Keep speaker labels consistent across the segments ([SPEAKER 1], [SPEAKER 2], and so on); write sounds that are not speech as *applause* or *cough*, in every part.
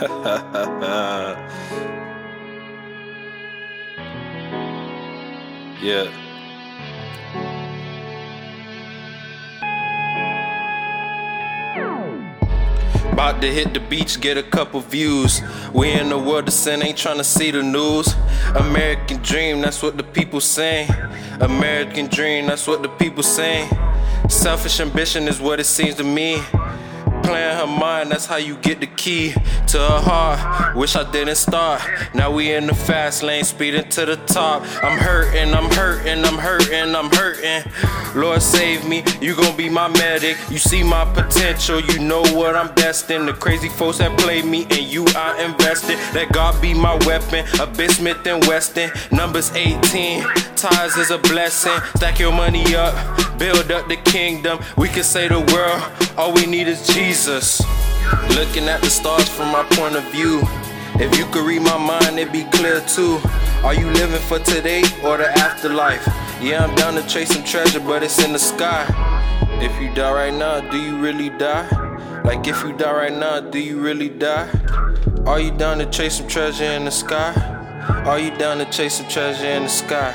[SPEAKER 1] *laughs* yeah. About to hit the beach, get a couple views. We in the world of sin, ain't tryna see the news. American dream, that's what the people saying. American dream, that's what the people saying. Selfish ambition is what it seems to me playing her mind, that's how you get the key to her heart. Wish I didn't start. Now we in the fast lane, speeding to the top. I'm hurting, I'm hurting, I'm hurting, I'm hurting. Lord save me, you gon' be my medic. You see my potential, you know what I'm destined. The crazy folks that play me and you I invested. Let God be my weapon, a bit Smith and Wesson. Numbers 18, ties is a blessing. Stack your money up, build up the kingdom. We can say the world, all we need is Jesus. Jesus. Looking at the stars from my point of view. If you could read my mind, it'd be clear too. Are you living for today or the afterlife? Yeah, I'm down to chase some treasure, but it's in the sky. If you die right now, do you really die? Like if you die right now, do you really die? Are you down to chase some treasure in the sky? Are you down to chase some treasure in the sky?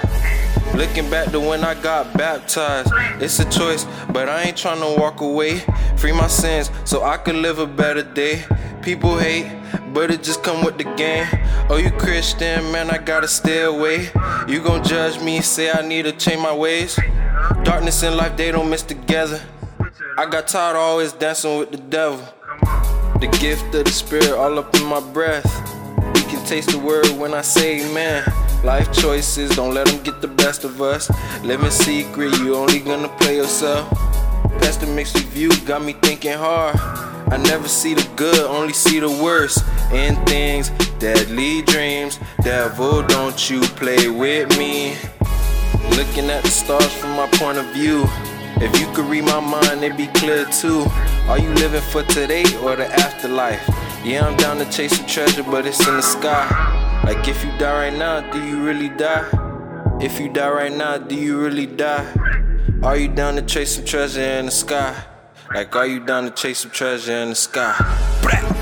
[SPEAKER 1] Looking back to when I got baptized, it's a choice, but I ain't trying to walk away. Free my sins so I could live a better day. People hate, but it just come with the game. Oh, you Christian, man, I gotta stay away. You gon' judge me, say I need to change my ways. Darkness and life, they don't mix together. I got tired always dancing with the devil. The gift of the spirit all up in my breath. You can taste the word when I say amen. Life choices, don't let them get the best of us. Live Living secret, you only gonna play yourself. Pessimistic view got me thinking hard. I never see the good, only see the worst in things. Deadly dreams, devil, don't you play with me. Looking at the stars from my point of view. If you could read my mind, it'd be clear too. Are you living for today or the afterlife? Yeah, I'm down to chase some treasure, but it's in the sky. Like if you die right now, do you really die? If you die right now, do you really die? Are you down to chase some treasure in the sky? Like are you down to chase some treasure in the sky? Blah.